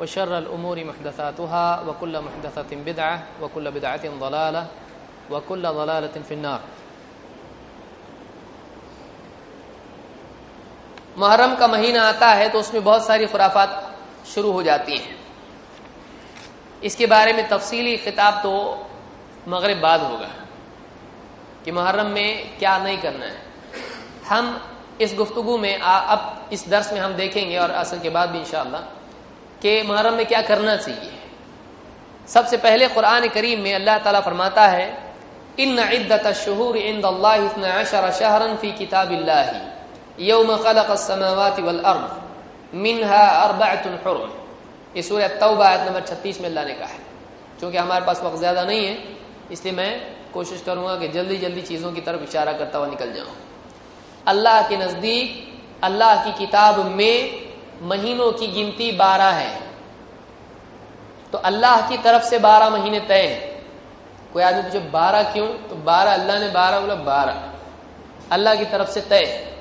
वशर उमूरी महदसातहा वकुल्ल महदसतिम बिदा वकुल्ल बिदातिम वलाल वकुल्ल वलालतिन फिन्नार महरम का महीना आता है तो उसमें बहुत सारी खुराफात शुरू हो जाती हैं इसके बारे में तफसीली खिताब तो मगरब बाद होगा कि मुहर्रम में क्या नहीं करना है हम इस गुफ्तगु में आ, अब इस दर्स में हम देखेंगे और असल के बाद भी इंशाल्लाह कि मुहर्रम में क्या करना चाहिए? सबसे पहले कुरान करीम में अल्लाह ताला फरमाता है इन इद्दत शहूर इंद अल्लाह शहरन फ़ी किताबिल्लाही, यौम खलक समावाति वल अर्द, मिनहा अरबअतुन ये सूरह तौबा आयत नंबर 36 में अल्लाह ने कहा है। क्योंकि हमारे पास वक्त ज़्यादा नहीं है, इसलिए मैं कोशिश करूँगा कि जल्दी जल्दी चीज़ों की तरफ़ इशारा करता हुआ निकल जाऊँ। अल्लाह के नज़दीक, अल्लाह की किताब में महीनों की गिनती बारह है। तो अल्लाह की तरफ़ से बारह महीने तय है। कोई आदमी पूछे, बारह क्यों? तो बारह, अल्लाह ने बारह बोला, बारह। अल्लाह की तरफ़ से तय।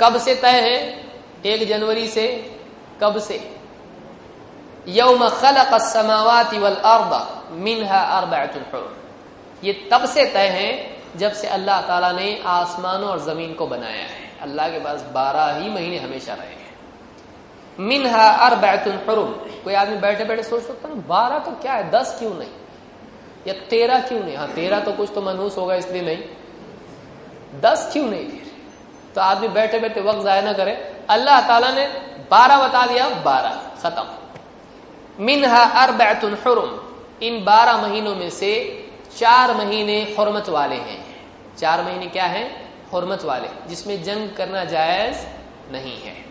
कब से तय है? एक जनवरी से। कब से? यौम खलक समावाति वल अर्द मिनहा अरबअतुल ये तब से तय है जब से अल्लाह ताला ने आसमानों और ज़मीन को बनाया है। अल्लाह के पास बारह ही महीने हमेशा रहे हैं। मिनहा अरबअतुल हुरुम। कोई आदमी बैठे बैठे सोच सकता है बारह तो क्या है, दस क्यों नहीं? या तेरह क्यों नहीं? हाँ तेरह तो कुछ तो मनहूस होगा इसलिए नहीं। दस क्यों नहीं? फिर तो आदमी बैठे बैठे वक्त जाया ना करे। अल्लाह ताला ने बारह बता दिया, बारह, खत्म। मिनहा अरबअतुल हुरुम। इन बारह महीनों में से चार महीने हुरमत वाले हैं। चार महीने क्या है? हुरमत वाले। जिसमें जंग करना जायज़ नहीं है।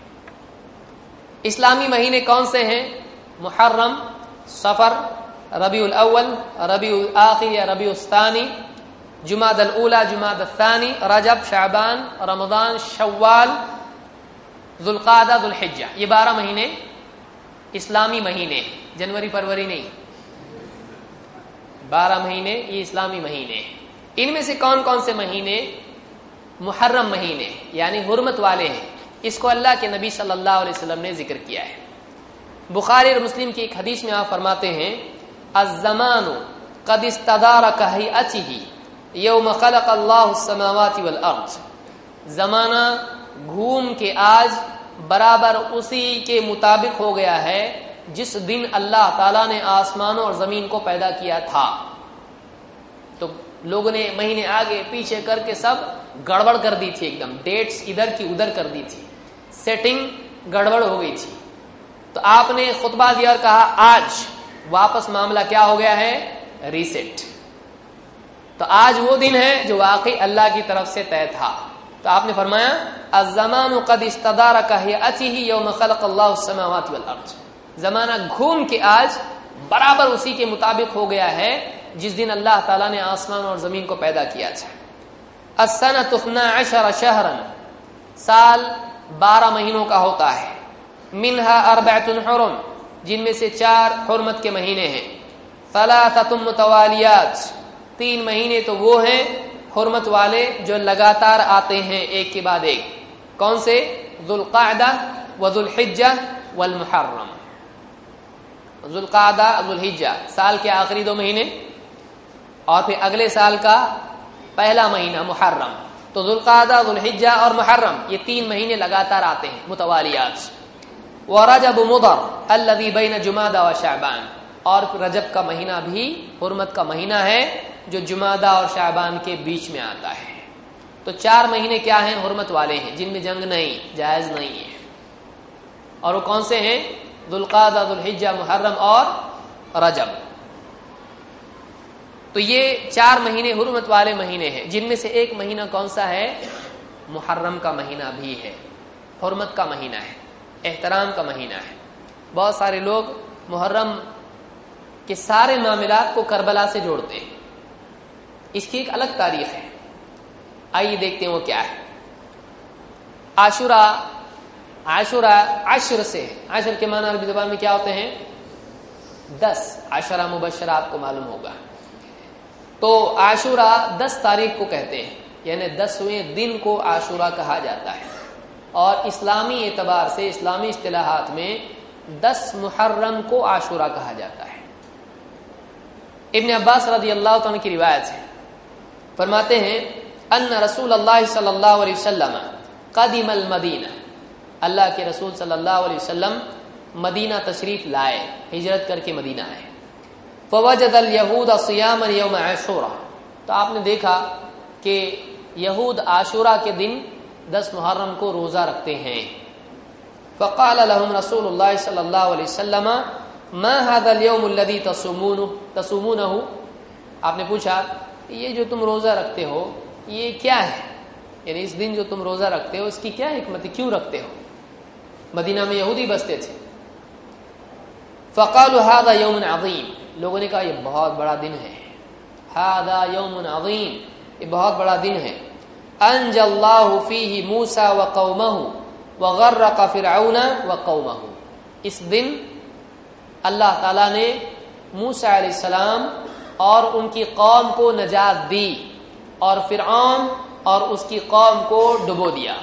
इस्लामी महीने कौन से हैं? मुहर्रम, सफ़र, रबीउल अव्वल, रबीउल आखिर या रबीउल स्थानी जुमाद उला जुमाद थानी रजब, शाबान रमदान शव्वाल, जुल्कादा, जुल्हिज्जा। ये बारह महीने इस्लामी महीने, जनवरी, फरवरी नहीं। बारह महीने ये इस्लामी महीने। इनमें से कौन कौन से महीने? मुहर्रम महीने, यानी हुरमत वाले हैं। इसको अल्लाह के नबी सल्लल्लाहु अलैहि वसल्लम ने ज़िक्र किया है। बुखारी और मुस्लिम की एक हदीस में आप फरमाते हैं अजमानु कद इस्तदार कही अची अर्ज़ जमाना घूम के आज बराबर उसी के मुताबिक हो गया है, जिस दिन अल्लाह ताला ने आसमानों और ज़मीन को पैदा किया था। तो लोगों ने महीने आगे पीछे करके सब गड़बड़ कर दी थी एकदम, डेट्स इधर की उधर कर दी थी। सेटिंग गड़बड़ हो गई थी। तो आपने खुतबा दिया और कहा, आज वापस मामला क्या हो गया है? रीसेट तो आज वो दिन है जो वाकई अल्लाह की तरफ़ से तय था। तो आपने फरमाया अजमान कद जमाना घूम के आज बराबर उसी के मुताबिक हो गया है, जिस दिन अल्लाह ताला ने आसमान और ज़मीन को पैदा किया था। असन तुफना शहरन, साल बारह महीनों का होता है। मिनहा अरबैतुल हुरुम, जिनमें से चार हुरमत के महीने हैं। सलासतुम मुतवालियात, तीन महीने तो वो हैं हुरमत वाले जो लगातार आते हैं एक के बाद एक। कौन से? जुल्कादा वजुलहिज्जा वल मुहर्रम। जुल्कादा, जुलहिज्जा, साल के आखिरी दो महीने और फिर अगले साल का पहला महीना मुहर्रम। तो जुल्कादा और मुहर्रम, ये तीन महीने लगातार आते हैं, मुतवालियात व रजब मुदर अल्लदी बैन जुमादा व शाबान। और रजब का महीना भी हुरमत का महीना है, जो जुमादा और शाबान के बीच में आता है। तो चार महीने क्या हैं, हुरमत वाले हैं, जिनमें जंग नहीं, जायज़ नहीं है। और वो कौन से हैं? दुल्कादा दुल्हिज्जा मुहर्रम और रजब। तो ये चार महीने हुरमत वाले महीने हैं। जिनमें से एक महीना कौन सा है? मुहर्रम का महीना भी है। हुरमत का महीना है। एहतराम का महीना है। बहुत सारे लोग मुहर्रम के सारे मामलात को करबला से जोड़ते हैं। इसकी एक अलग तारीख है। आइए देखते हैं वो क्या है। आशुरा आशुरा, आशुर से आशुर के माना अरबी जबान में क्या होते हैं? दस। आशरा मुबशरा आपको मालूम होगा। तो आशुरा दस तारीख को कहते हैं, यानी दसवें दिन को आशुरा कहा जाता है। और इस्लामी एतबार से, इस्लामी इतलाहात में दस मुहर्रम को आशुरा कहा जाता है। इब्न अब्बास रदी अल्लाह की रिवायत है। फरमाते हैं, अन्न रसूल अल्लाह सल्लल्लाहु अलैहि वसल्लम कदीम मदीना। अल्लाह के रसूल सल्लल्लाहु अलैहि वसल्लम मदीना तशरीफ़ लाए, हिजरत करके मदीना आए। फवजद अल यहूद सियामन यौम आशूरा तो आपने देखा कि यहूद आशूरा के दिन दस मुहर्रम को रोजा रखते हैं फ़काल लहम रसूल सल्लल्लाहु अलैहि वसल्लम मा तसुमून तसुमून आपने पूछा ये जो तुम रोजा रखते हो ये क्या है यानी इस दिन जो तुम रोजा रखते हो इसकी क्या हिकमत क्यों रखते हो मदीना में यहूदी बसते थे फ़काल हादा यौमन अजीम लोगों ने कहा यह बहुत बड़ा दिन है। हादा यौमन अजीम। ये बहुत बड़ा दिन है। मूसा व कौमहू व गर्र का फिरौना व कौमहू। इस दिन अल्लाह ताला ने मूसा सलाम और उनकी कौम को नजात दी और फिर आम और उसकी कौम को डुबो दिया।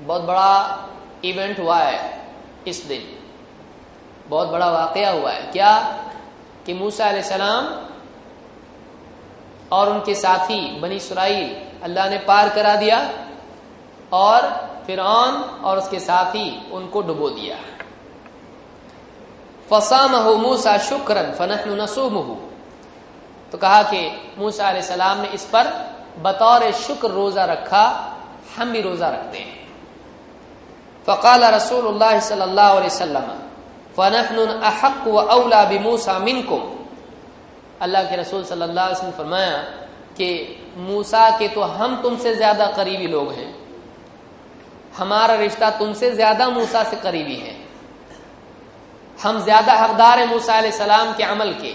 बहुत बड़ा इवेंट हुआ है इस दिन। बहुत बड़ा वाकया हुआ है। क्या कि मूसा सलाम और उनके साथी बनी सुराइल अल्लाह ने पार करा दिया और फिर और उसके साथी उनको डुबो दिया। फसाम हो मूसा शुक्रन फनहन नसूमहू। तो कहा कि मूसा सलाम ने इस पर बतौर शुक्र रोजा रखा, हम भी रोजा रखते हैं। फ़काल रसूल वसल्लम फनहन व औला बिमूसा मिनकुम अल्लाह के रसूल सल्लल्लाहु अलैहि वसल्लम फरमाया कि मूसा के तो हम तुमसे ज़्यादा करीबी लोग हैं। हमारा रिश्ता तुमसे ज़्यादा मूसा से करीबी है। हम ज़्यादा हकदार है मूसा सलाम के अमल के।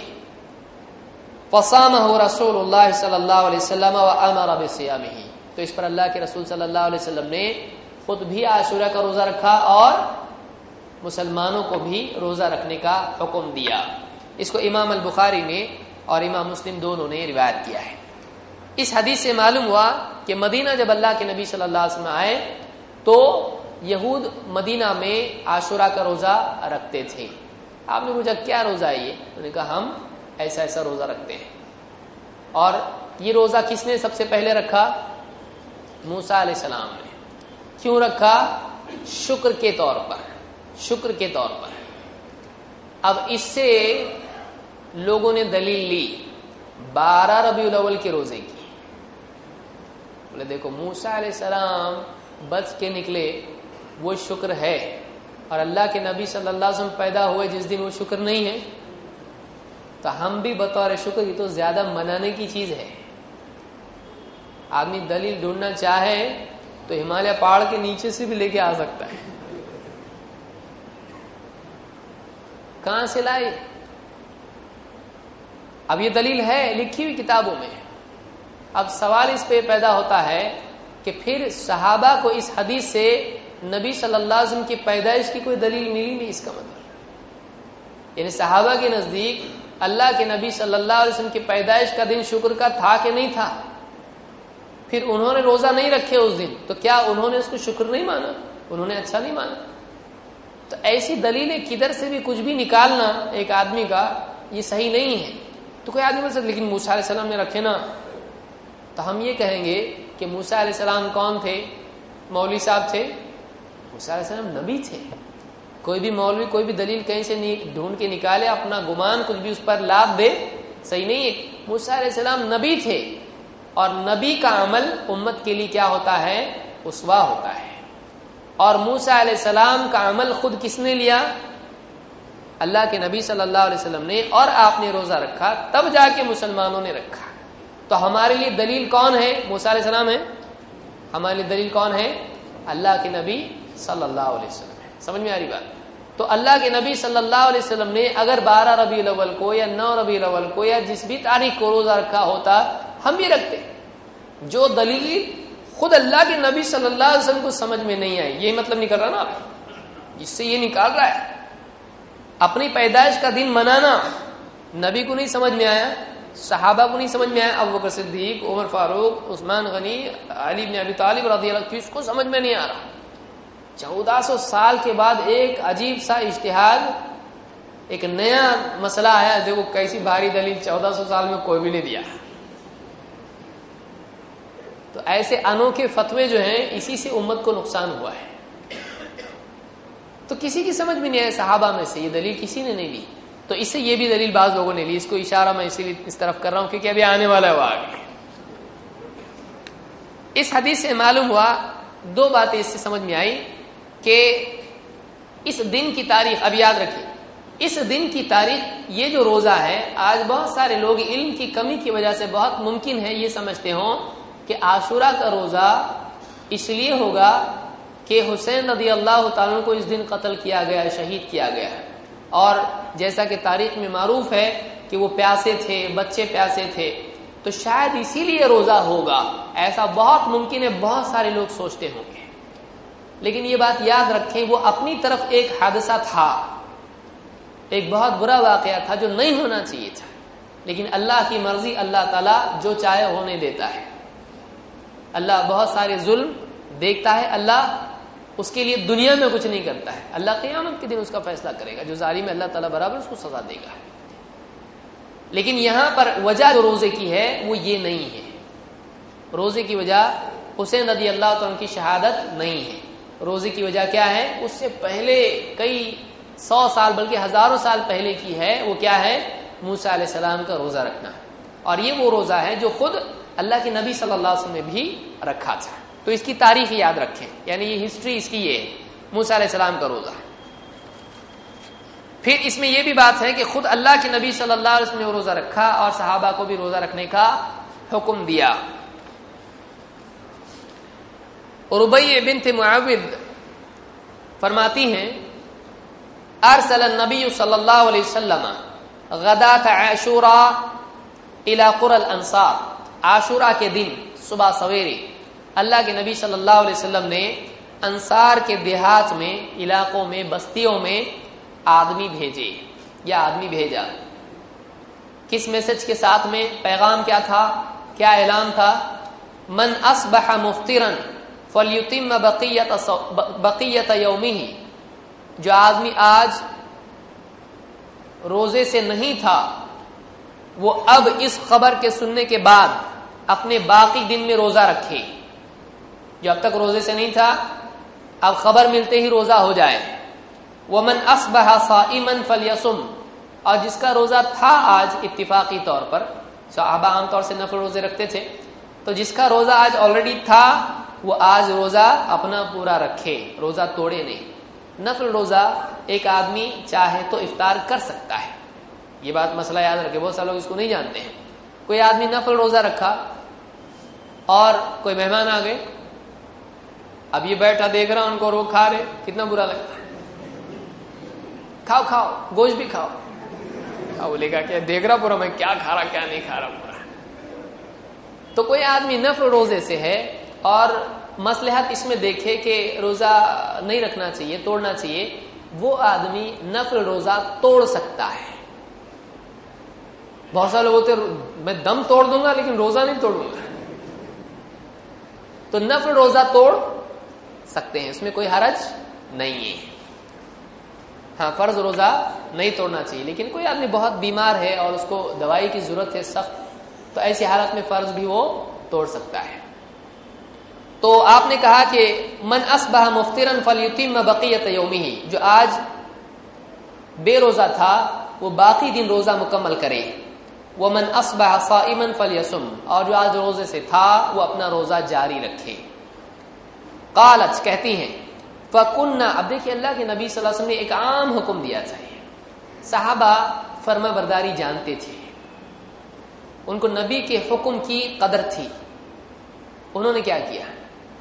फसाम हो रसूल सल्लल्लाहु अलैहि वसल्लम व अमर बिसियामिही। तो इस पर अल्लाह के रसूल सल्लल्लाहु अलैहि वसल्लम ने खुद भी आशुरा का रोजा रखा और मुसलमानों को भी रोजा रखने का हुक्म दिया। इसको इमाम अल बुखारी ने और इमाम मुस्लिम दोनों ने रिवायत किया है। इस हदीस से मालूम हुआ कि मदीना जब अल्लाह के नबी सल्लल्लाहु अलैहि वसल्लम आए तो यहूद मदीना में आशुरा का रोजा रखते थे। आपने पूछा, क्या रोजा है ये? उन्होंने कहा, हम ऐसा ऐसा रोजा रखते हैं। और ये रोजा किसने सबसे पहले रखा? मूसा सलाम ने। क्यों रखा? शुक्र के तौर पर। शुक्र के तौर पर। अब इससे लोगों ने दलील ली, बारह रबी अव्वल के रोज़े की। बोले, देखो, मूसा सलाम बच के निकले, वो शुक्र है और अल्लाह के नबी सल्लल्लाहु अलैहि वसल्लम पैदा हुए जिस दिन वो शुक्र नहीं है। तो हम भी बतौर शुक्र की तो ज़्यादा मनाने की चीज़ है। आदमी दलील ढूंढना चाहे तो हिमालय पहाड़ के नीचे से भी लेके आ सकता है। कहाँ से लाए? अब ये दलील है लिखी हुई किताबों में। अब सवाल इस पे पैदा होता है कि फिर सहाबा को इस हदीस से नबी सल्लल्लाहु अलैहि वसल्लम की पैदाइश की कोई दलील मिली नहीं इसका मतलब। यानी सहाबा के नज़दीक अल्लाह के नबी सल्लल्लाहु अलैहि वसल्लम की पैदाइश का दिन शुक्र का था कि नहीं था? फिर उन्होंने रोजा नहीं रखे उस दिन तो क्या उन्होंने उसको शुक्र नहीं माना? उन्होंने अच्छा नहीं माना। तो ऐसी दलीलें किधर से भी कुछ भी निकालना एक आदमी का, ये सही नहीं है। तो कोई आदमी बोल सकते लेकिन मूसा सलाम ने रखे ना। तो हम ये कहेंगे कि मूसा सलाम कौन थे? मौलवी साहब थे? मूसा सलाम नबी थे। कोई भी मौलवी, कोई भी दलील कहीं से ढूंढ के निकाले, अपना गुमान कुछ भी उस पर लाभ दे, सही नहीं है। मूसा सलाम नबी थे। और नबी का अमल उम्मत के लिए क्या होता है? उसवा होता है। और मूसा सलाम का अमल खुद किसने लिया? अल्लाह के नबी सल्लल्लाहु अलैहि वसल्लम ने। और आपने रोजा रखा, तब जाके मुसलमानों ने रखा। तो हमारे लिए दलील कौन है? मूसा सलाम है। हमारे लिए दलील कौन है? अल्लाह के नबी सल्लल्लाहु अलैहि वसल्लम समझ में आ रही बात? तो अल्लाह के नबी सल्लल्लाहु अलैहि वसल्लम ने, अगर 12 रबी अव्वल को या 9 रबी अव्वल को या जिस भी तारीख को रोजा रखा होता, हम भी रखते। जो दलील खुद अल्लाह के नबी सल्लल्लाहु अलैहि वसल्लम को समझ में नहीं आई। ये मतलब निकल रहा ना आप? इससे ये निकाल रहा है। अपनी पैदाइश का दिन मनाना, नबी को नहीं समझ में आया, सहाबा को नहीं समझ में आया, अब सिद्दीक, उमर फारूक, उस्मान गनी, अली बिन अबी तालिब रज़ी समझ में नहीं आ रहा। चौदह सौ साल के बाद एक अजीब सा इश्तिहाद एक नया मसला आया देखो कैसी भारी दलील चौदह सौ साल में कोई भी नहीं दिया। तो ऐसे अनोखे फतवे जो हैं, इसी से उम्मत को नुकसान हुआ है। तो किसी की समझ में नहीं आया सहाबा में से, ये दलील किसी ने नहीं ली। तो इससे ये भी दलील बाज लोगों ने ली, इसको इशारा मैं इसीलिए इस तरफ़ कर रहा हूँ क्योंकि अभी आने वाला है वो आगे। इस हदीस से मालूम हुआ, दो बातें इससे समझ में आई कि इस दिन की तारीख, अब याद रखिए, इस दिन की तारीख, ये जो रोजा है, आज बहुत सारे लोग इल्म की कमी की वजह से बहुत मुमकिन है ये समझते हो कि आशुरा का रोजा इसलिए होगा कि हुसैन रदी अल्लाह को इस दिन कत्ल किया गया, शहीद किया गया है। और जैसा कि तारीख में मारूफ है कि वो प्यासे थे, बच्चे प्यासे थे तो शायद इसीलिए रोजा होगा। ऐसा बहुत मुमकिन है, बहुत सारे लोग सोचते होंगे। लेकिन ये बात याद रखें, वो अपनी तरफ़ एक हादसा था। एक बहुत बुरा वाकया था जो नहीं होना चाहिए था। लेकिन अल्लाह की मर्ज़ी, अल्लाह ताला जो चाहे होने देता है। अल्लाह बहुत सारे जुल्म देखता है, अल्लाह उसके लिए दुनिया में कुछ नहीं करता है। अल्लाह क़यामत के दिन उसका फैसला करेगा। जो जालिम अल्लाह ताला बराबर उसको सजा देगा। लेकिन यहाँ पर वजह जो रोज़े की है, वो ये नहीं है। रोज़े की वजह हुसैन रदी अल्लाह तो की शहादत नहीं है। रोज़े की वजह क्या है? उससे पहले कई सौ साल, बल्कि हज़ारों साल पहले की है, वो क्या है? मूसा सलाम का रोजा रखना। और ये वो रोजा है जो खुद अल्लाह के नबी सल्लल्लाहु अलैहि वसल्लम ने भी रखा था। तो इसकी तारीख याद रखें। यानी ये हिस्ट्री इसकी ये मूसा सलाम का रोजा। फिर इसमें यह भी बात है कि खुद अल्लाह के नबी सल्लल्लाहु अलैहि वसल्लम ने रोजा रखा और सहाबा को भी रोजा रखने का हुक्म दिया। रुबई बिन मुआविद फरमाती हैं, अरसल नबी सल्लल्लाहु अलैहि वसल्लम गदात आशूरा इला कुरल अंसार। आशूरा के दिन, सुबह सवेरे, अल्लाह के नबी सल्लल्लाहु अलैहि वसल्लम ने अंसार के देहात में, इलाकों में, बस्तियों में आदमी भेजे, या आदमी भेजा। किस मैसेज के साथ में पैगाम क्या था, क्या ऐलान था? मन असबह मुफ्तिरन फलयुतिम बकीयत बकीयत यौमी जो आदमी आज रोज़े से नहीं था वो अब इस खबर के सुनने के बाद अपने बाकी दिन में रोजा रखे। जो अब तक रोज़े से नहीं था, अब खबर मिलते ही रोजा हो जाए। वमन असबह साइमन फलयसुम। और जिसका रोजा था आज इत्तिफाकी तौर पर, साहबा आमतौर से नफल रोज़े रखते थे तो जिसका रोजा आज ऑलरेडी था, वो आज रोजा अपना पूरा रखे, रोजा तोड़े नहीं। नफल रोजा एक आदमी चाहे तो इफ्तार कर सकता है। ये बात मसला याद रखे, बहुत सारे लोग इसको नहीं जानते हैं। कोई आदमी नफल रोजा रखा और कोई मेहमान आ गए, अब ये बैठा देख रहा उनको रोक खा रहे, कितना बुरा लगता है। खाओ खाओ, गोश्त भी खाओ। खाओ बोलेगा क्या देख रहा पूरा, मैं क्या खा रहा, क्या नहीं खा रहा पूरा। तो कोई आदमी नफल रोज़े से है और मसलहत इसमें देखे कि रोजा नहीं रखना चाहिए, तोड़ना चाहिए, वो आदमी नफल रोजा तोड़ सकता है। बहुत सारे लोग होते मैं दम तोड़ दूँगा, लेकिन रोजा नहीं तोड़ूँगा. तो नफल रोजा तोड़ सकते हैं, इसमें कोई हरज नहीं है। हाँ फ़र्ज़ रोजा नहीं तोड़ना चाहिए, लेकिन कोई आदमी बहुत बीमार है और उसको दवाई की ज़रूरत है सख्त तो ऐसी हालत में फ़र्ज़ भी वो तोड़ सकता है। तो आपने कहा कि मन असबह मुफ्तिरन फलयुतिम बकीयत योमी ही जो आज बेरोजा था, वो बाकी दिन रोजा मुकम्मल करे। वो मन असबह साइमन फल यसुम और जो आज रोज़े से था, वो अपना रोजा जारी रखे। कालच कहती हैं, फकुन्ना, अब देखिए अल्लाह के नबी वसल्लम ने एक आम हुक्म दिया था साहबा फर्मा बरदारी जानते थे। उनको नबी के हुक्म की कदर थी। उन्होंने क्या किया?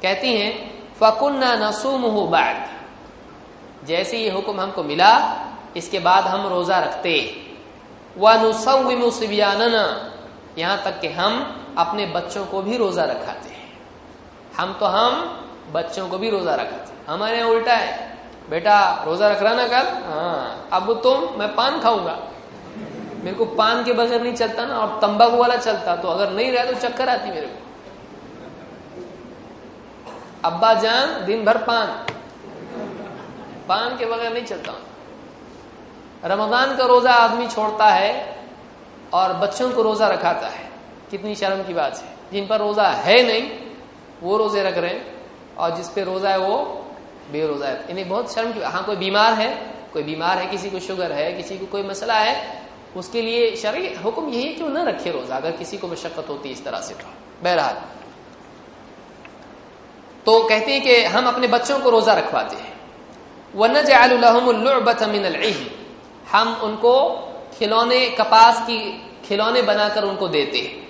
कहती हैं, फकुन्ना नसूम हो बाद। जैसे ये हुक्म हमको मिला, इसके बाद हम रोजा रखते। व नुसबियान यहाँ तक कि हम अपने बच्चों को भी रोजा रखाते हैं। हम तो हम बच्चों को भी रोजा रखाते हैं। हमारे यहाँ उल्टा है। बेटा, रोजा रख रहा ना कल? हाँ। अब तुम, मैं पान खाऊँगा। मेरे को पान के बगैर नहीं चलता ना, और तंबाकू वाला चलता तो अगर नहीं रहा तो चक्कर आती मेरे को। अब्बा जान, दिन भर पान। पान के बगैर नहीं चलता। रमज़ान का रोजा आदमी छोड़ता है और बच्चों को रोजा रखाता है। कितनी शर्म की बात है। जिन पर रोजा है नहीं, वो रोज़े रख रहे हैं और जिस पे रोजा है वो बेरोजा है। इन्हें बहुत शर्म की हाँ कोई बीमार है, कोई बीमार है, किसी को शुगर है, किसी को कोई मसला है, उसके लिए शरीर हुक्म यही है कि वो न रखे रोजा, अगर किसी को मशक्कत होती इस तरह से तो। बहरहाल। तो कहते हैं कि हम अपने बच्चों को रोजा रखवाते हैं। वन जामिन हम उनको खिलौने, कपास की खिलौने बनाकर उनको देते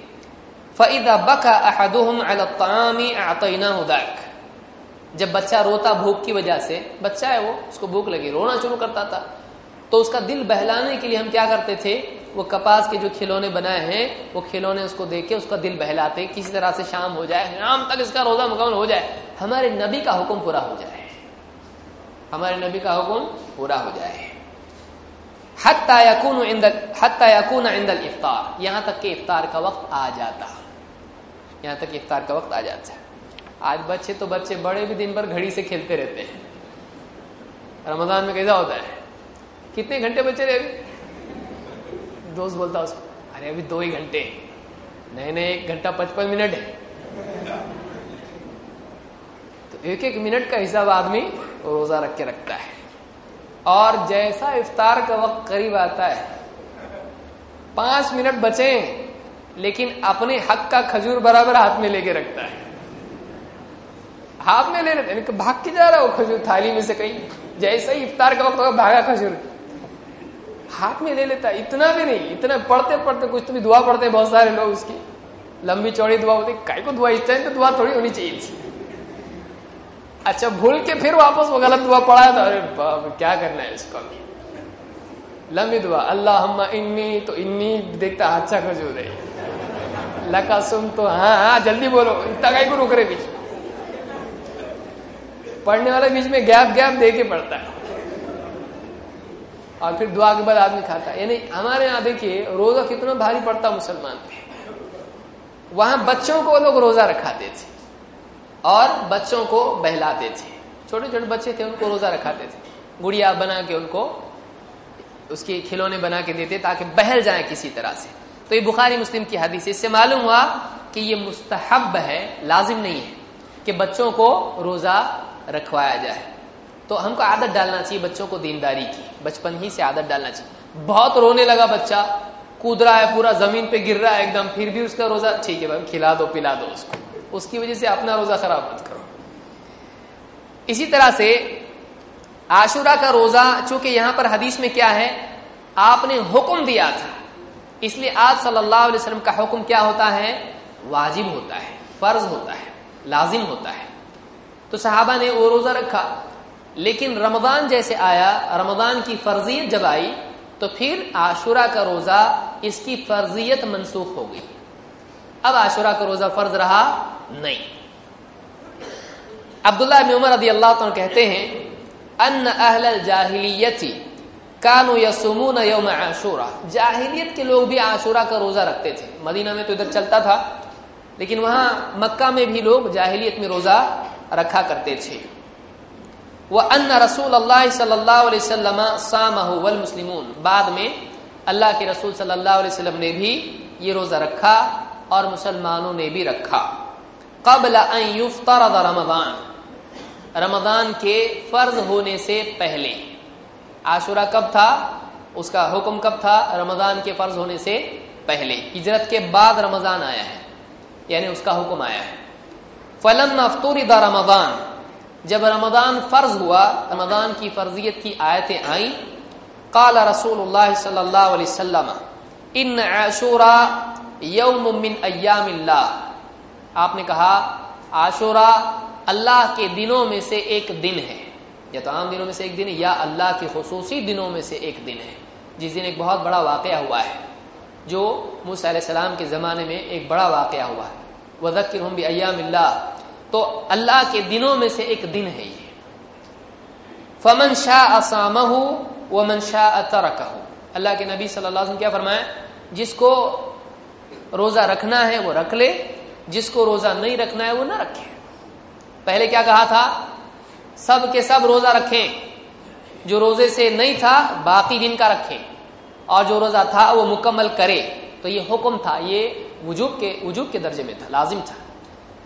फ़ैदा बका जब बच्चा रोता भूख की वजह से, बच्चा है वो, उसको भूख लगी, रोना शुरू करता था। तो उसका दिल बहलाने के लिए हम क्या करते थे, वो कपास के जो खिलौने बनाए हैं, वो खिलौने उसको देख के उसका दिल बहलाते, किसी तरह से शाम हो जाए, शाम तक इसका रोजा मुकम्मल हो जाए, हमारे नबी का हुक्म पूरा हो जाए। हमारे नबी का हुक्म पूरा हो जाए। हत्ता यकून इंदल इफ्तार। यहाँ तक के इफ्तार का वक्त आ जाता। यहाँ तक इफ्तार का वक्त आ जाता है। आज बच्चे तो बच्चे बड़े भी दिन भर घड़ी से खेलते रहते हैं। रमज़ान में कैसा होता है? कितने घंटे बचे रहे अभी? दोस्त बोलता उसको, अरे अभी दो ही घंटे नए नए एक घंटा पचपन मिनट है। तो एक एक मिनट का हिसाब आदमी रोजा रख के रखता है। और जैसा इफ्तार का वक्त करीब आता है, पाँच मिनट बचे, लेकिन अपने हक का खजूर बराबर हाथ में लेके रखता है। हाथ में ले लेते भाग के जा रहा है वो खजूर, थाली में से कहीं। जैसे ही इफ्तार का वक्त होगा, भागा खजूर। हाथ में ले लेता है, इतना भी नहीं, इतना पढ़ते पढ़ते कुछ तो भी दुआ पढ़ते बहुत सारे लोग उसकी। लंबी चौड़ी दुआ होती काय को दुआ, इस टाइम तो दुआ थोड़ी होनी चाहिए थी। अच्छा भूल के फिर वापस वो गलत दुआ पढ़ा था अरे क्या करना है इसको? लंबी दुआ अल्लाह इन्नी तो इन्नी देखता अच्छा खजूर है लका सुन तो हाँ हाँ जल्दी बोलो, इतना कहीं को रुक रहे बीच पढ़ने वाला बीच में गैप गैप दे के पढ़ता है। और फिर दुआ के बाद आदमी खाता है। यानी हमारे यहाँ देखिए, रोजा कितना भारी पड़ता मुसलमान पे। वहाँ बच्चों को लोग रोजा रखाते थे और बच्चों को बहलाते थे। छोटे छोटे बच्चे थे, उनको रोजा रखाते थे। गुड़िया बना के उनको, उसके खिलौने बना के देते ताकि बहल जाए किसी तरह से। तो ये बुखारी मुस्लिम की हदीस इससे मालूम हुआ कि ये मुस्तहब है, लाजिम नहीं है कि बच्चों को रोजा रखवाया जाए। तो हमको आदत डालना चाहिए बच्चों को दीनदारी की। बचपन ही से आदत डालना चाहिए। बहुत रोने लगा बच्चा। कूद रहा है, पूरा ज़मीन पे गिर रहा है एकदम, फिर भी उसका रोजा, ठीक है भाई, खिला दो, पिला दो उसको। उसकी वजह से अपना रोजा खराब मत करो। इसी तरह से आशुरा का रोजा, चूँकि यहाँ पर हदीस में क्या है, आपने हुक्म दिया था। इसलिए आज सल्लल्लाहु अलैहि वसल्लम का हुक्म क्या होता है? वाजिब होता है, फ़र्ज़ होता है, लाजिम होता है। तो सहाबा ने वो रोजा रखा। लेकिन रमज़ान जैसे आया, रमज़ान की फर्जियत जब आई तो फिर आशुरा का रोजा इसकी फर्जियत मनसूख हो गई। अब आशुरा का रोजा फ़र्ज़ रहा नहीं। अब्दुल्ला उमर रदी अल्लाह तो कहते हैं अन अहल जाहिलियती कानू यसुमून यौम आशुरा। जाहिलियत के लोग भी आशुरा का रोजा रखते थे। मदीना में तो इधर चलता था, लेकिन वहाँ मक्का में भी लोग जाहिलियत में रोजा रखा करते थे। वह अन्न रसूल अल्लाह सल्लल्लाहु अलैहि वसल्लम वल मुस्लिमून। बाद में अल्लाह के रसूल वसल्लम ने भी ये रोजा रखा और मुसलमानों ने भी रखा। कबल युफ्तर रमदान। रमदान के फ़र्ज़ होने से पहले। आशुरा कब था? उसका हुक्म कब था? रमज़ान के फ़र्ज़ होने से पहले। हिजरत के बाद रमज़ान आया है। यानी उसका हुक्म आया है। फलम अफ्तूरिदा रमदान। जब रमदान फ़र्ज़ हुआ, रमदान की फर्जियत की आयतें आई, काल रसूल वसल्लम इन आशूरा यौम मिन अयामिल्लाह आपने कहा, आशूरा अल्लाह के दिनों में से एक दिन है। या तो आम दिनों में से एक दिन है, या अल्लाह के खसूसी दिनों में से एक दिन है। जिस दिन एक बहुत बड़ा वाक़ हुआ है, जो मूसम के ज़माने में एक बड़ा वाक़ हुआ है। वज़क्र हम भी अयामिल्ला तो अल्लाह के दिनों में से एक दिन है ये। फमन शाह असामहू व मन शाह तरकहू अल्लाह के नबी सल्लल्लाहु अलैहि वसल्लम क्या फरमाया जिसको रोजा रखना है, वो रख ले। जिसको रोजा नहीं रखना है, वो ना रखे। पहले क्या कहा था? सब के सब रोजा रखें। जो रोज़े से नहीं था, बाकी दिन का रखें। और जो रोजा था, वो मुकम्मल करे। तो ये हुक्म था, ये वजूब के वजूब के दर्जे में था, लाजिम था।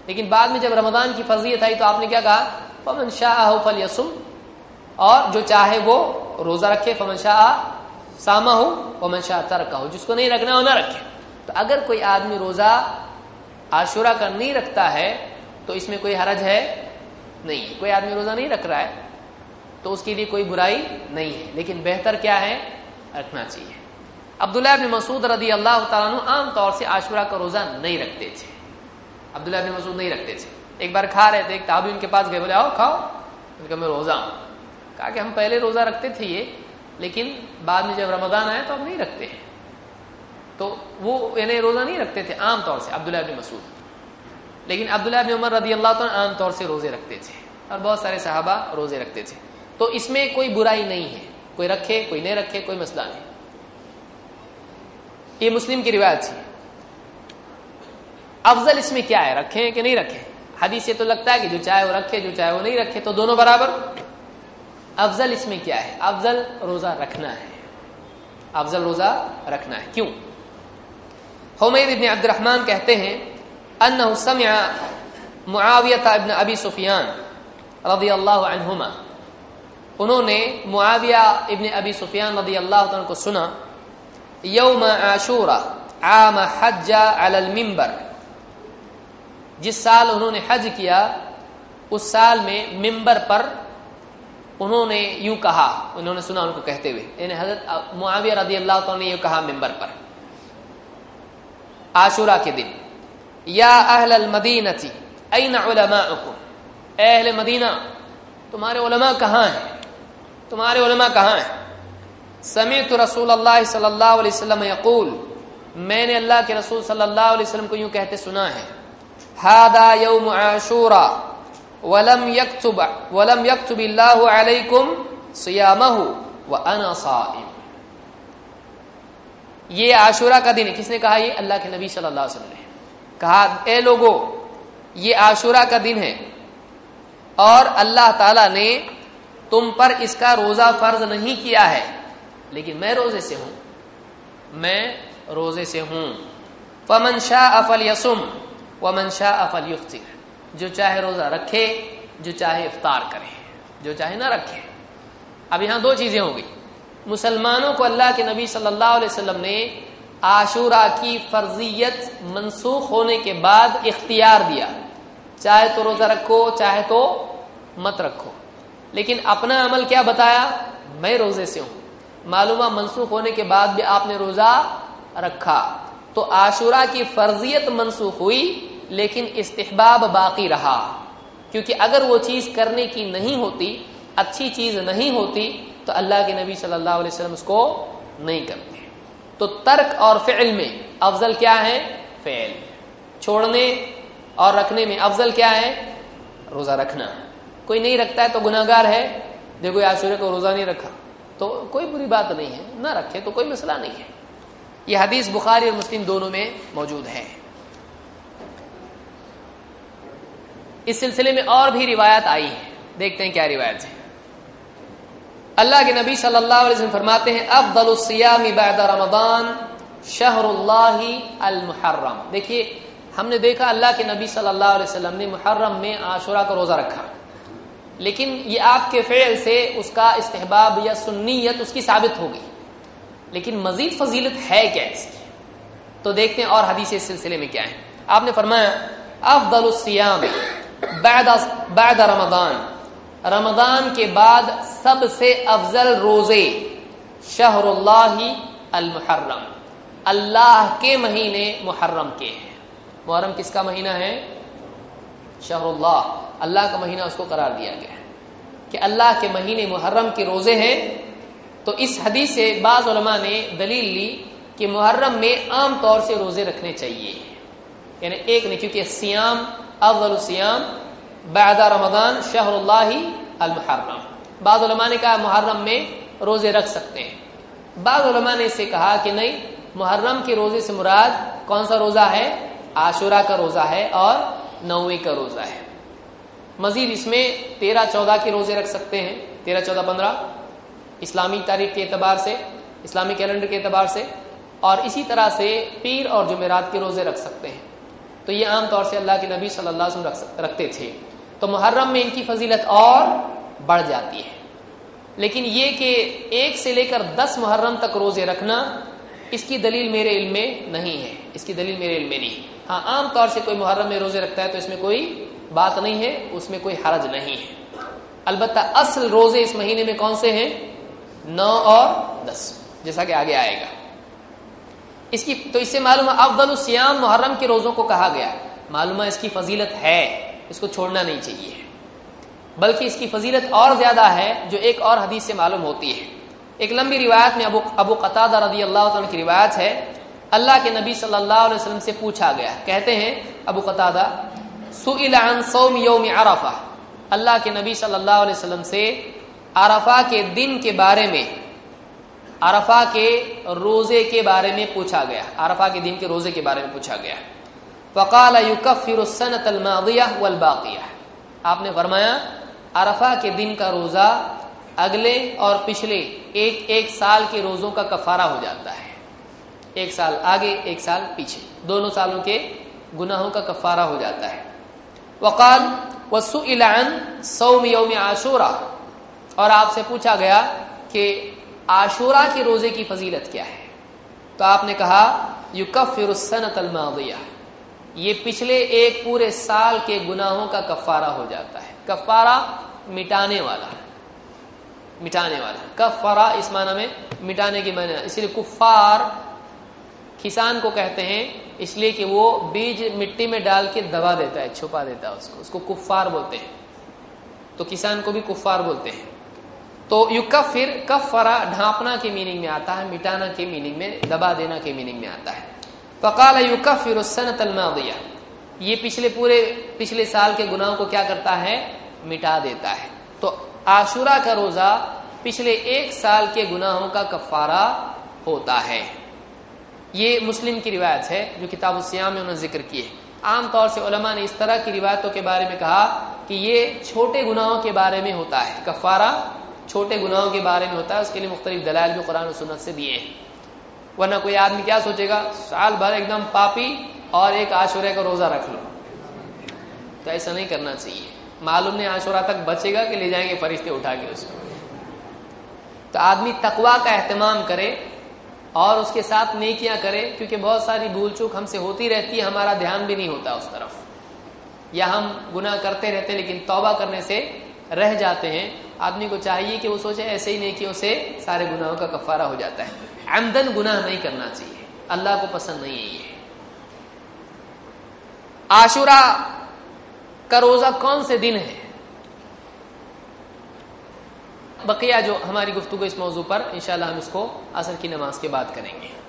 लेकिन बाद में जब रमदान की फजीयत आई तो आपने क्या कहा? फमन शाह फल यसुम। और जो चाहे वो रोजा रखे, फमन शाह सामा हो, फमन शाह तरका हो। जिसको नहीं रखना हो ना रखे। अगर कोई आदमी रोजा आशुरा का नहीं रखता है तो इसमें कोई हरज है? नहीं। कोई आदमी रोजा नहीं रख रहा है तो उसके लिए कोई बुराई नहीं है। लेकिन बेहतर क्या है? रखना चाहिए। अब्दुल्ला अब मसूद रदी अल्लाह तौर से आशुरा का रोजा नहीं रखते थे। अब्दुल्ला अब मसूद नहीं रखते थे। एक बार खा रहे थे, एक ताबी उनके पास गए, बोले, आओ, खाओ। उनका मैं रोजा हूँ। कहा कि, हम पहले रोजा रखते थे ये, लेकिन बाद में जब रमज़ान आया तो हम नहीं रखते हैं। तो वो यानी रोजा नहीं रखते थे, आम तौर से अब्दुल्ला मसूद। लेकिन अब्दुल्ला उमर रदी अल्लाह आम तौर से रोज़े रखते थे, और बहुत सारे साहबा रोज़े रखते थे। तो इसमें कोई बुराई नहीं है, कोई रखे, कोई नहीं रखे, कोई मसला नहीं। ये मुस्लिम की रिवायत थी। अफजल इसमें क्या है, रखें कि नहीं रखें हदीस से तो लगता है कि जो चाहे वो रखे, जो चाहे वो नहीं रखे तो दोनों बराबर अफजल इसमें क्या है? अफजल रोजा रखना है। अफजल रोजा रखना है। क्यों? हमैद इबन अब्दुलरहमान कहते हैं अन समिया मुआवियत इबन अबी सुफियान रदी अल्लाह अनहुमा। उन्होंने मुआविया इबन अबी सुफियान रदी अल्लाह को सुना, यौम आशूरा, आम हज्जा अलल मिंबर। जिस साल उन्होंने हज किया, उस साल में मिंबर पर उन्होंने यूँ कहा, उन्होंने सुना उनको कहते हुए। यानी हज़रत मुआविया रदी अल्लाह ने यूँ कहा मिंबर पर। आशुरा के दिन। या अहल मदीनती ऐन अहल मदीना, तुम्हारे उलमा कहाँ हैं? तुम्हारे उलमा कहाँ हैं? समी तो रसूल अल्लाह सल्लल्लाहु अलैहि यकूल, मैंने अल्लाह के रसूल सल्लल्लाहु अलैहि वसल्लम को यूँ कहते सुना है, हादा यौम आशूरा, वलम यक्तुब, वलम यक्तुबिल्लाहु अलैकुम सियामहु, व अना साइम। ये आशुरा का दिन है। किसने कहा ये? अल्लाह के नबी सल्लल्लाहु अलैहि वसल्लम ने कहा, ए लोगो, ये आशुरा का दिन है और अल्लाह ताला ने तुम पर इसका रोजा फ़र्ज़ नहीं किया है। लेकिन मैं रोज़े से हूँ। मैं रोज़े से हूँ। फमन शाह अफल यसुम, वमन शाह अफल युफ्तिर जो चाहे रोजा रखे, जो चाहे इफ्तार करे, जो चाहे ना रखे। अब यहाँ दो चीज़ें होंगी मुसलमानों को अल्लाह के नबी सल्लल्लाहु अलैहि वसल्लम ने आशूरा की फर्जियत मनसूख होने के बाद इख्तियार दिया। चाहे तो रोजा रखो, चाहे तो मत रखो। लेकिन अपना अमल क्या बताया? मैं रोज़े से हूँ। मालूमा मनसूख होने के बाद भी आपने रोजा रखा। तो आशुरा की फर्जियत मनसूख हुई, लेकिन इस्तेहबाब बाकी रहा। क्योंकि अगर वो चीज़ करने की नहीं होती, अच्छी चीज़ नहीं होती तो अल्लाह के नबी सल्लल्लाहु अलैहि वसल्लम उसको नहीं करते। तो तर्क और फेल में अफजल क्या है? फेल। छोड़ने और रखने में अफजल क्या है? रोजा रखना। कोई नहीं रखता है तो गुनागार है। देखो आशुरे को रोजा नहीं रखा। तो कोई बुरी बात नहीं है। ना रखे तो कोई मसला नहीं है। यह हदीस बुखारी और मुस्लिम दोनों में मौजूद है। इस सिलसिले में और भी रिवायत आई है। देखते हैं क्या रिवायत है। अल्लाह के नबी सल्लल्लाहु अलैहि वसल्लम फरमाते हैं अफदलुसियामी बाद रमदान शहरुल्लाही अल मुहर्रम देखिए, हमने देखा अल्लाह के नबी सल्लल्लाहु अलैहि वसल्लम ने मुहर्रम में आशुरा का रोजा रखा। लेकिन ये आपके फेल से उसका इस्तेहबाब या सुन्नीयत उसकी साबित हो गई। लेकिन मजीद फजीलत है क्या इसकी? तो देखते हैं और हदीस इस सिलसिले में क्या है। आपने फरमाया अफदलुसियाम बाद रमदान रमदान के बाद सबसे अफजल रोज़े शहरुल्लाही अल मुहर्रम अल्लाह के महीने मुहर्रम के हैं। मुहर्रम किसका महीना है? शहरुल्लाह। अल्लाह का महीना उसको करार दिया गया है कि अल्लाह के महीने मुहर्रम के रोज़े हैं। तो इस हदीस से बाज ने दलील ली कि मुहर्रम में आम तौर से रोज़े रखने चाहिए। यानी एक नहीं, क्योंकि सियाम, अव्वल सियाम बैदा रमदान शहरुल्लाही अल मुहर्रम बाद ने कहा मुहर्रम में रोज़े रख सकते हैं बाद ने इसे कहा कि नहीं मुहर्रम के रोज़े से मुराद कौन सा रोजा है आशुरा का रोजा है और नौवीं का रोजा है मजीद इसमें तेरह चौदह के रोज़े रख सकते हैं तेरह चौदह पंद्रह इस्लामी तारीख के एतबार से इस्लामी कैलेंडर के एतबार से और इसी तरह से पीर और जुमेरात के रोज़े रख सकते हैं तो ये आमतौर से अल्लाह के नबी सल्लल्लाहु अलैहि वसल्लम रखते थे तो मुहर्रम में इनकी फजीलत और बढ़ जाती है। लेकिन ये कि एक से लेकर दस मुहर्रम तक रोज़े रखना, इसकी दलील मेरे इल्म में नहीं है। इसकी दलील मेरे इल्म में नहीं। हाँ आमतौर से कोई मुहर्रम में रोज़े रखता है तो इसमें कोई बात नहीं है, उसमें कोई हरज नहीं है। अलबत् असल रोज़े इस महीने में कौन से हैं? नौ और दस, जैसा कि आगे आएगा। इसकी तो इससे मालूम अफदल सियाम मुहर्रम के रोजों को कहा गया मालूम इसकी फजीलत है। इसको छोड़ना नहीं चाहिए। बल्कि इसकी फजीलत और ज़्यादा है, जो एक और हदीस से मालूम होती है। एक लंबी रिवायत में अबू अबू कतादा रदी अल्लाह की रिवायत है, अल्लाह के नबी सल्लल्लाहु अलैहि वसल्लम से पूछा गया। कहते हैं, अबू कतादा सुइलान सौम योम अरफा। अल्लाह के नबी सल्लल्लाहु अलैहि वसल्लम से अरफा के दिन के बारे में, अरफा के रोज़े के बारे में पूछा गया। अरफा के दिन के रोज़े के बारे में पूछा गया। फ़काल युकफ़िरसनतलमादिया वलबाकिया आपने फरमाया, अरफा के दिन का रोजा अगले और पिछले एक एक साल के रोजों का कफारा हो जाता है। एक साल आगे, एक साल पीछे। दोनों सालों के गुनाहों का कफारा हो जाता है। वकाल वसु सौम यौम आशूरा। और आपसे पूछा गया कि आशूरा के रोज़े की फजीलत क्या है? तो आपने कहा युकफ़िरसन तलमादिया ये पिछले एक पूरे साल के गुनाहों का कफारा हो जाता है। कफारा मिटाने वाला मिटाने वाला कफारा इस माना में मिटाने की माना। इसलिए कुफार किसान को कहते हैं, इसलिए कि वो बीज मिट्टी में डाल के दबा देता है, छुपा देता है उसको। उसको कुफार बोलते हैं। तो किसान को भी कुफार बोलते हैं। तो युकफ फिर कफरा ढांपना के मीनिंग में आता है, मिटाना के मीनिंग में, दबा देना के मीनिंग में आता है। फ़काल युकफ फिर तलमादिया ये पिछले पूरे, पिछले साल के गुनाहों को क्या करता है? मिटा देता है। तो आशुरा का रोजा पिछले एक साल के गुनाहों का कफारा होता है। ये मुस्लिम की रिवायत है, जो किताब सियाम में उन्होंने ज़िक्र की है। आमतौर से उलमा ने इस तरह की रिवायतों के बारे में कहा कि ये छोटे गुनाहों के बारे में होता है। कफारा छोटे गुनाहों के बारे में होता है। उसके लिए मुख्तलिफ़ दलाल भी कुरान सुनत से दिए हैं। वरना कोई आदमी क्या सोचेगा, साल भर एकदम पापी और एक आशुरे का रोजा रख लो। तो ऐसा नहीं करना चाहिए। मालूम नहीं आशुरा तक बचेगा कि ले जाएँगे, फरिश्ते उठा के उसको तो आदमी तकवा का एहतमाम करे और उसके साथ नेकियाँ करे, क्योंकि बहुत सारी भूल चूक हमसे होती रहती है, हमारा ध्यान भी नहीं होता उस तरफ़। या हम गुनाह करते रहते लेकिन तौबा करने से रह जाते हैं। आदमी को चाहिए कि वो सोचे, ऐसे ही नेकियों से सारे गुनाहों का कफारा हो जाता है। आमदन गुनाह नहीं करना चाहिए। अल्लाह को पसंद नहीं है ये। आशुरा का रोजा कौन से दिन है? बकिया जो हमारी गुफ्तु इस मौजू पर, इंशाल्लाह हम इसको असर की नमाज़ के बाद करेंगे।